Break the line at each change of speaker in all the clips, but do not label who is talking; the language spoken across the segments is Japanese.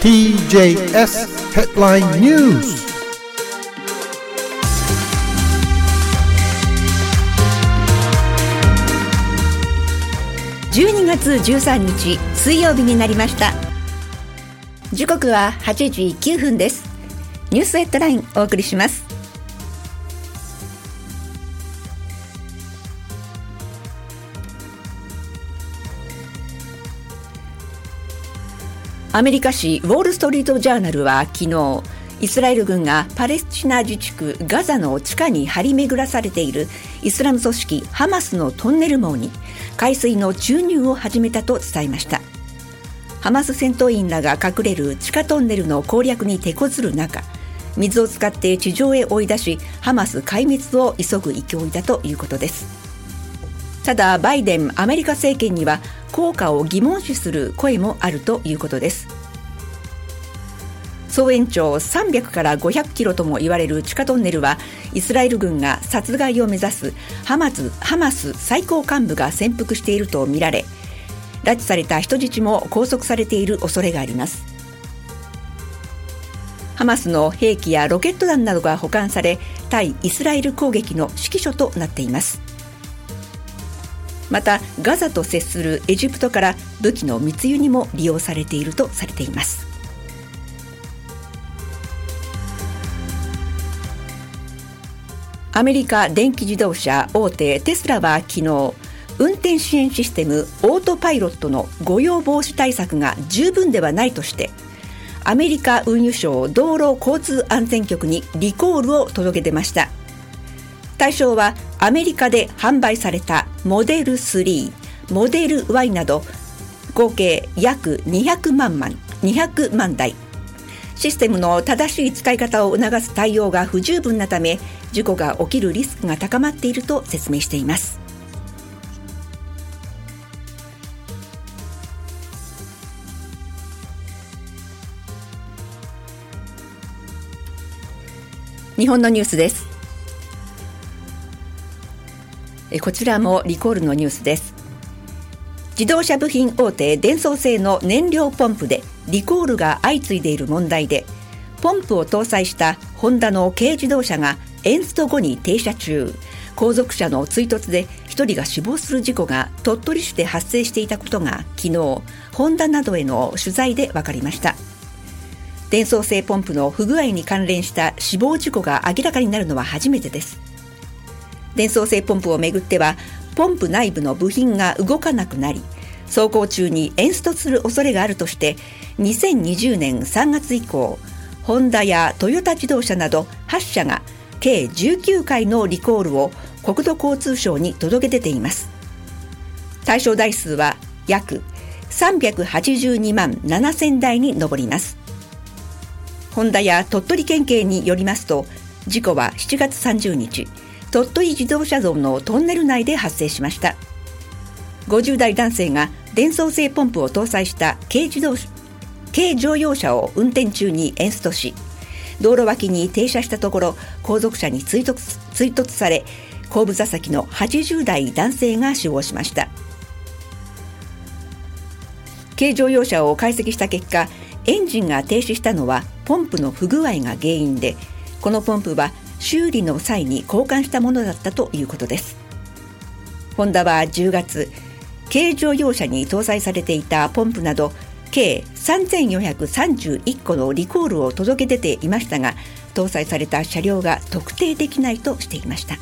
TJS Headline News.
12月13日水曜日になりました。時刻は8時9分です。ニュースヘッドラインお送りします。アメリカ紙ウォール・ストリート・ジャーナルは昨日イスラエル軍がパレスチナ自治区ガザの地下に張り巡らされているイスラム組織ハマスのトンネル網に海水の注入を始めたと伝えました。ハマス戦闘員らが隠れる地下トンネルの攻略に手こずる中水を使って地上へ追い出しハマス壊滅を急ぐ勢いだということです。ただバイデンアメリカ政権には効果を疑問視する声もあるということです。総延長300から500キロとも言われる地下トンネルはイスラエル軍が殺害を目指すハマスハマス最高幹部が潜伏しているとみられ拉致された人質も拘束されている恐れがあります。ハマスの兵器やロケット弾などが保管され対イスラエル攻撃の指揮所となっています。またガザと接するエジプトから武器の密輸にも利用されているとされています。アメリカ電気自動車大手テスラは昨日運転支援システムオートパイロットの誤用防止対策が十分ではないとしてアメリカ運輸省道路交通安全局にリコールを届け出ました。対象はアメリカで販売されたモデル3モデル Y など合計約200万万200万台。システムの正しい使い方を促す対応が不十分なため事故が起きるリスクが高まっていると説明しています。日本のニュースです。こちらもリコールのニュースです。自動車部品大手デンソー製の燃料ポンプでリコールが相次いでいる問題でポンプを搭載したホンダの軽自動車がエンスト後に停車中。後続車の追突で1人が死亡する事故が鳥取市で発生していたことが昨日ホンダなどへの取材で分かりました。電装製ポンプの不具合に関連した死亡事故が明らかになるのは初めてです。電装製ポンプをめぐってはポンプ内部の部品が動かなくなり走行中にエンストする恐れがあるとして2020年3月以降ホンダやトヨタ自動車など8社が計19回のリコールを国土交通省に届け出ています。対象台数は約382万7000台に上ります。ホンダや鳥取県警によりますと事故は7月30日鳥取自動車道のトンネル内で発生しました。50代男性が電装製ポンプを搭載した軽自動軽乗用車を運転中にエンストし道路脇に停車したところ後続車に追突追突され後部座席の80代男性が死亡しました。軽乗用車を解析した結果エンジンが停止したのはポンプの不具合が原因でこのポンプは修理の際に交換したものだったということです。ホンダは10月軽乗用車に搭載されていたポンプなど計3431個のリコールを届け出ていましたが搭載された車両が特定できないとしていました。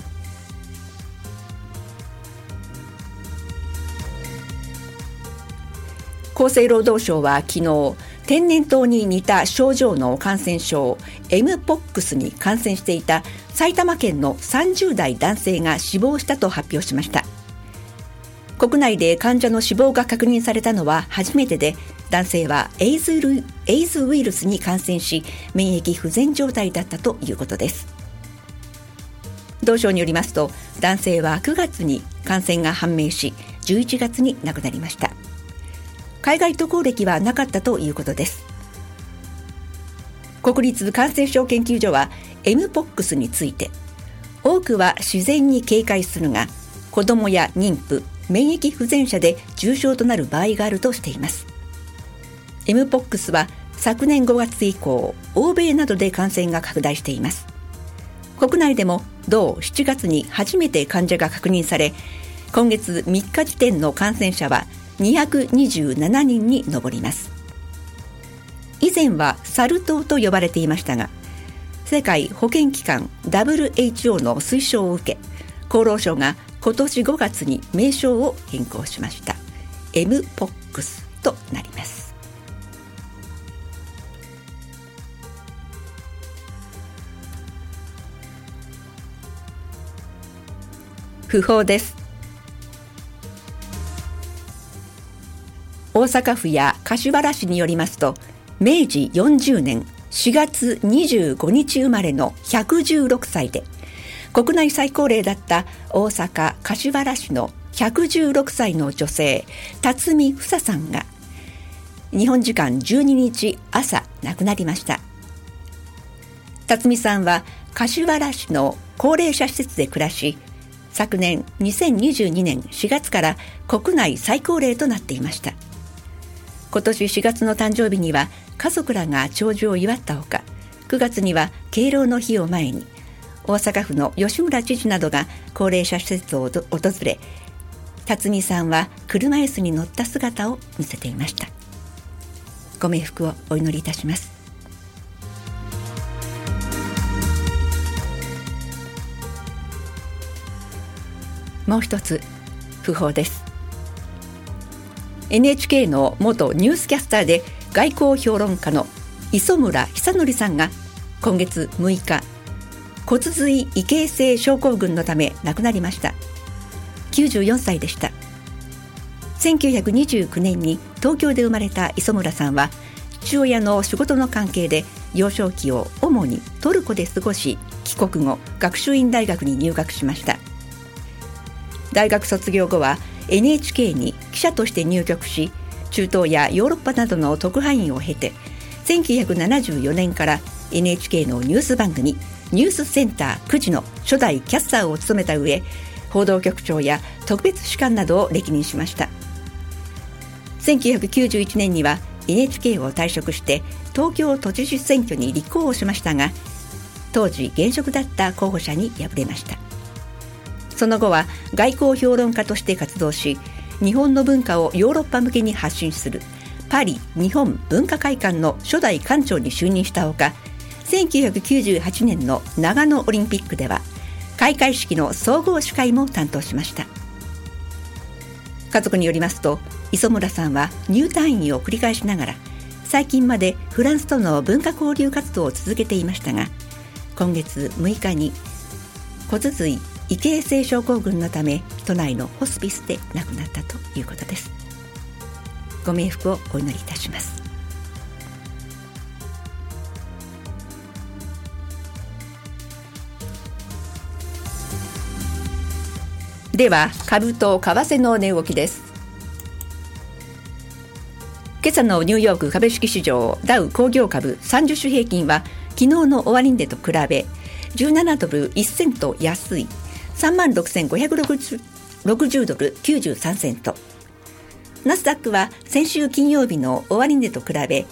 厚生労働省は昨日天然痘に似た症状の感染症 MPOX に感染していた埼玉県の30代男性が死亡したと発表しました。国内で患者の死亡が確認されたのは初めてで男性はエイズエイズウイルスに感染し免疫不全状態だったということです。同省によりますと男性は9月に感染が判明し11月に亡くなりました。海外渡航歴はなかったということです。国立感染症研究所は MPOX について多くは自然に警戒するが子どもや妊婦免疫不全者で重症となる場合があるとしています。MPOX は昨年5月以降欧米などで感染が拡大しています。国内でも同7月に初めて患者が確認され今月3日時点の感染者は227人に上ります。以前はサル痘と呼ばれていましたが世界保健機関 WHO の推奨を受け厚労省が今年5月に名称を変更しました。MPOX となります。不法です。大阪府や柏原市によりますと明治40年4月25日生まれの116歳で国内最高齢だった大阪柏原市の116歳の女性辰巳房さんが日本時間12日朝亡くなりました。辰巳さんは柏原市の高齢者施設で暮らし昨年2022年4月から国内最高齢となっていました。今年4月の誕生日には家族らが長寿を祝ったほか9月には敬老の日を前に大阪府の吉村知事などが高齢者施設を訪れ辰巳さんは車椅子に乗った姿を見せていました。ご冥福をお祈りいたします。もう一つ訃報です。NHK の元ニュースキャスターで外交評論家の磯村久則さんが今月6日骨髄異形成症候群のため亡くなりました。94歳でした。1929年に東京で生まれた磯村さんは父親の仕事の関係で幼少期を主にトルコで過ごし帰国後学習院大学に入学しました。大学卒業後は NHK に記者として入局し中東やヨーロッパなどの特派員を経て1974年から NHK のニュース番組「ニュースセンター9時」の初代キャスターを務めた上報道局長や特別主幹などを歴任しました。1991年には NHK を退職して東京都知事選挙に立候補しましたが当時現職だった候補者に敗れました。その後は外交評論家として活動し日本の文化をヨーロッパ向けに発信するパリ日本文化会館の初代館長に就任したほか1998年の長野オリンピックでは開会式の総合司会も担当しました。家族によりますと磯村さんは入退院を繰り返しながら最近までフランスとの文化交流活動を続けていましたが今月6日に骨髄異形成症候群のため都内のホスピスで亡くなったということです。ご冥福をお祈りいたします。では株と為替の値動きです。今朝のニューヨーク株式市場ダウ工業株30種平均は昨日の終値と比べ17ドル1セント安い。3万6560ドル93セント。ナスダックは先週金曜日の終値と比べ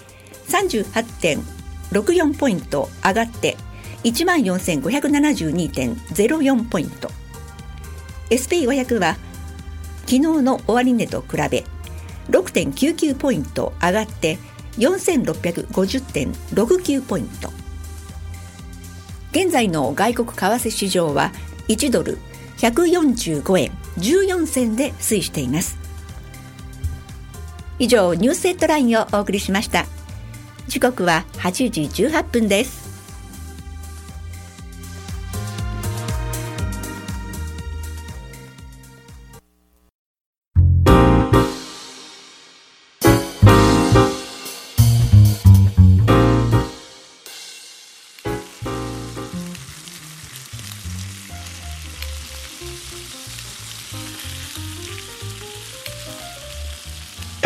38.64ポイント上がって14,572.04ポイント。SP500 は昨日の終値と比べ6.99ポイント上がって4650.69ポイント。現在の外国為替市場は1ドル145円14銭で推移しています。以上ニュースヘッドラインをお送りしました。時刻は8時18分です。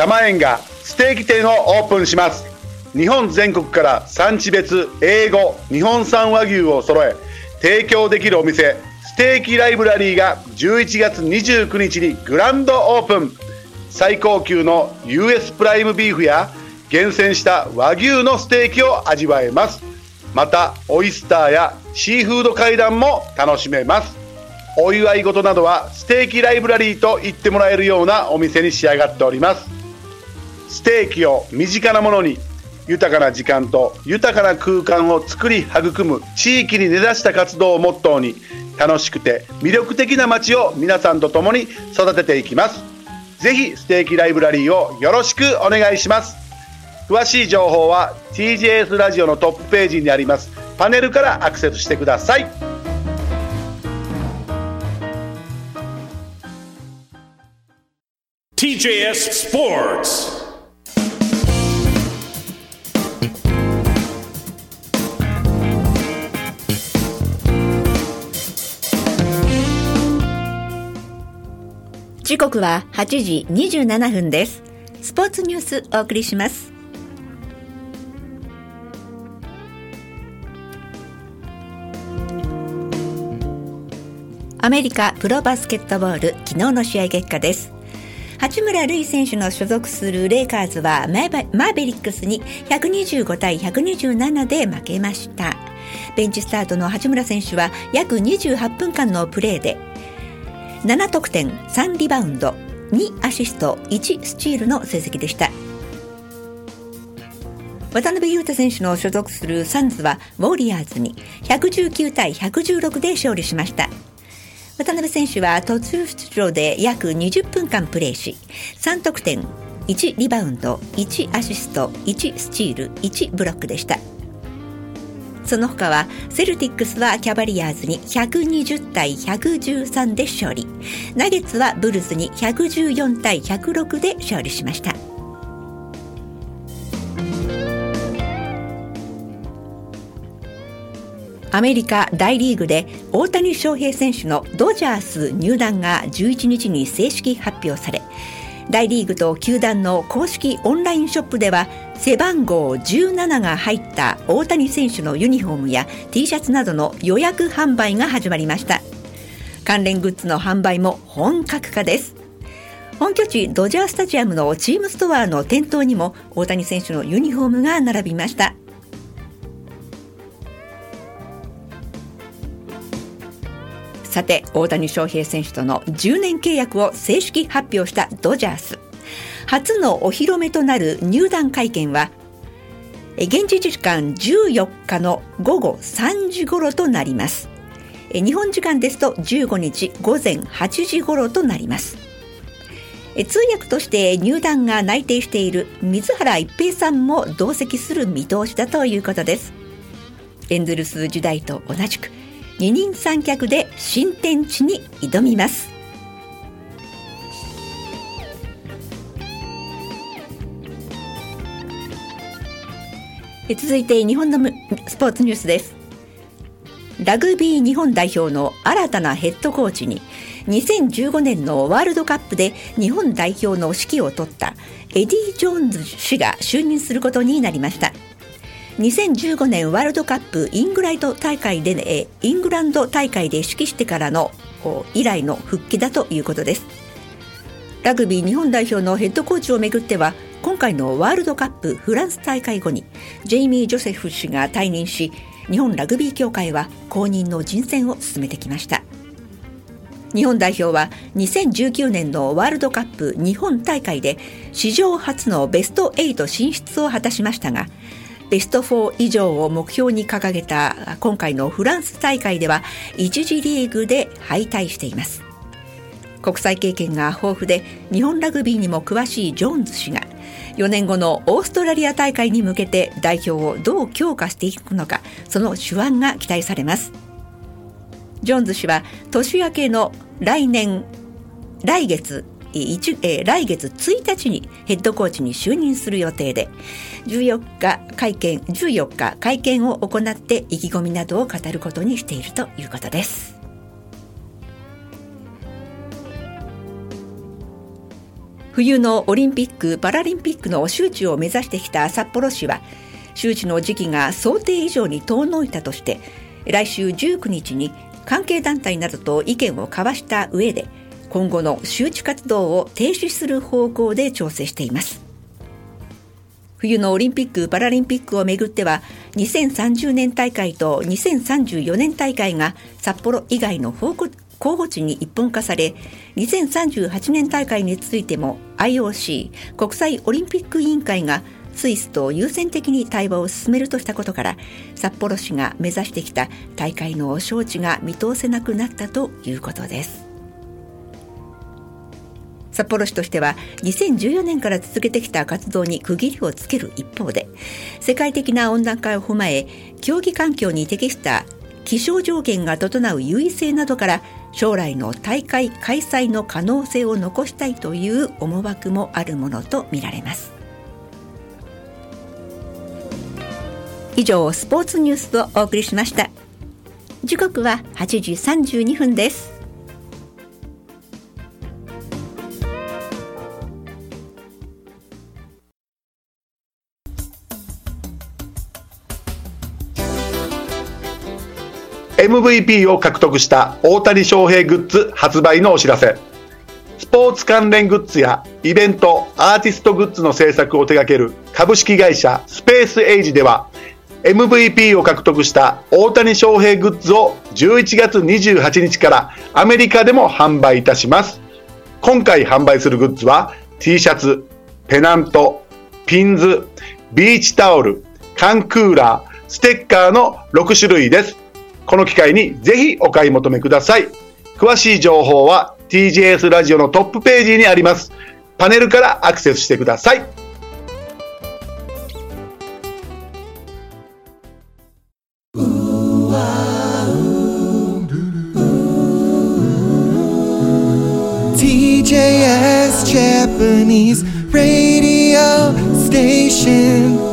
玉園がステーキ店をオープンします。日本全国から産地別英語日本産和牛を揃え提供できるお店ステーキライブラリーが11月29日にグランドオープン。最高級の US プライムビーフや厳選した和牛のステーキを味わえます。またオイスターやシーフード階段も楽しめます。お祝い事などはステーキライブラリーと言ってもらえるようなお店に仕上がっております。ステーキを身近なものに豊かな時間と豊かな空間を作り育む地域に根ざした活動をモットーに楽しくて魅力的な街を皆さんと共に育てていきます。ぜひステーキライブラリーをよろしくお願いします。詳しい情報は TJS ラジオのトップページにあります。パネルからアクセスしてください。
TJS Sports.
時刻は8時27分です。スポーツニュースお送りします。アメリカプロバスケットボール昨日の試合結果です。八村塁選手の所属するレイカーズはマーベリックスに125対127で負けました。ベンチスタートの八村選手は約28分間のプレーで7得点3リバウンド2アシスト1スチールの成績でした。渡辺裕太選手の所属するサンズはウォリアーズに119対116で勝利しました。渡辺選手は途中出場で約20分間プレーし3得点1リバウンド1アシスト1スチール1ブロックでした。その他はセルティックスはキャバリアーズに120対113で勝利。ナゲッツはブルズに114対106で勝利しました。アメリカ大リーグで大谷翔平選手のドジャース入団が11日に正式発表され大リーグと球団の公式オンラインショップでは背番号17が入った大谷選手のユニフォームや T シャツなどの予約販売が始まりました。関連グッズの販売も本格化です。本拠地ドジャースタジアムのチームストアの店頭にも大谷選手のユニフォームが並びました。さて大谷翔平選手との10年契約を正式発表したドジャース。初のお披露目となる入団会見は現地時間14日の午後3時頃となります。日本時間ですと15日午前8時頃となります。通訳として入団が内定している水原一平さんも同席する見通しだということです。エンゼルス時代と同じく二人三脚で新天地に挑みます。続いて日本のスポーツニュースです。ラグビー日本代表の新たなヘッドコーチに2015年のワールドカップで日本代表の指揮を執ったエディ・ジョーンズ氏が就任することになりました。2015年ワールドカップイングランド大会で、ね、イングランド大会で指揮してからの以来の復帰だということです。ラグビー日本代表のヘッドコーチをめぐっては今回のワールドカップフランス大会後にジェイミー・ジョセフ氏が退任し日本ラグビー協会は公認の人選を進めてきました。日本代表は2019年のワールドカップ日本大会で史上初のベスト8進出を果たしましたがベスト4以上を目標に掲げた今回のフランス大会では1次リーグで敗退しています。国際経験が豊富で日本ラグビーにも詳しいジョーンズ氏が4年後のオーストラリア大会に向けて代表をどう強化していくのかその手腕が期待されます。ジョーンズ氏は年明けの来年来月、来月1日にヘッドコーチに就任する予定で14日会見14日会見を行って意気込みなどを語ることにしているということです。冬のオリンピック・パラリンピックの周知を目指してきた札幌市は周知の時期が想定以上に遠のいたとして来週19日に関係団体などと意見を交わした上で今後の周知活動を停止する方向で調整しています。冬のオリンピック・パラリンピックをめぐっては2030年大会と2034年大会が札幌以外の候補地に一本化され2038年大会についても IOC 国際オリンピック委員会がスイスと優先的に対話を進めるとしたことから札幌市が目指してきた大会の招致が見通せなくなったということです。札幌市としては2014年から続けてきた活動に区切りをつける一方で世界的な温暖化を踏まえ競技環境に適した気象条件が整う優位性などから将来の大会開催の可能性を残したいという思惑もあるものとみられます。以上スポーツニュースをお送りしました。時刻は8時32分です。
MVP を獲得した大谷翔平グッズ発売のお知らせ。スポーツ関連グッズやイベントアーティストグッズの制作を手掛ける株式会社スペースエイジでは MVP を獲得した大谷翔平グッズを11月28日からアメリカでも販売いたします。今回販売するグッズは T シャツペナントピンズビーチタオル缶クーラーステッカーの6種類です。この機会にぜひお買い求めください。詳しい情報は TJS ラジオのトップページにあります。パネルからアクセスしてください。
TJS Japanese Radio Station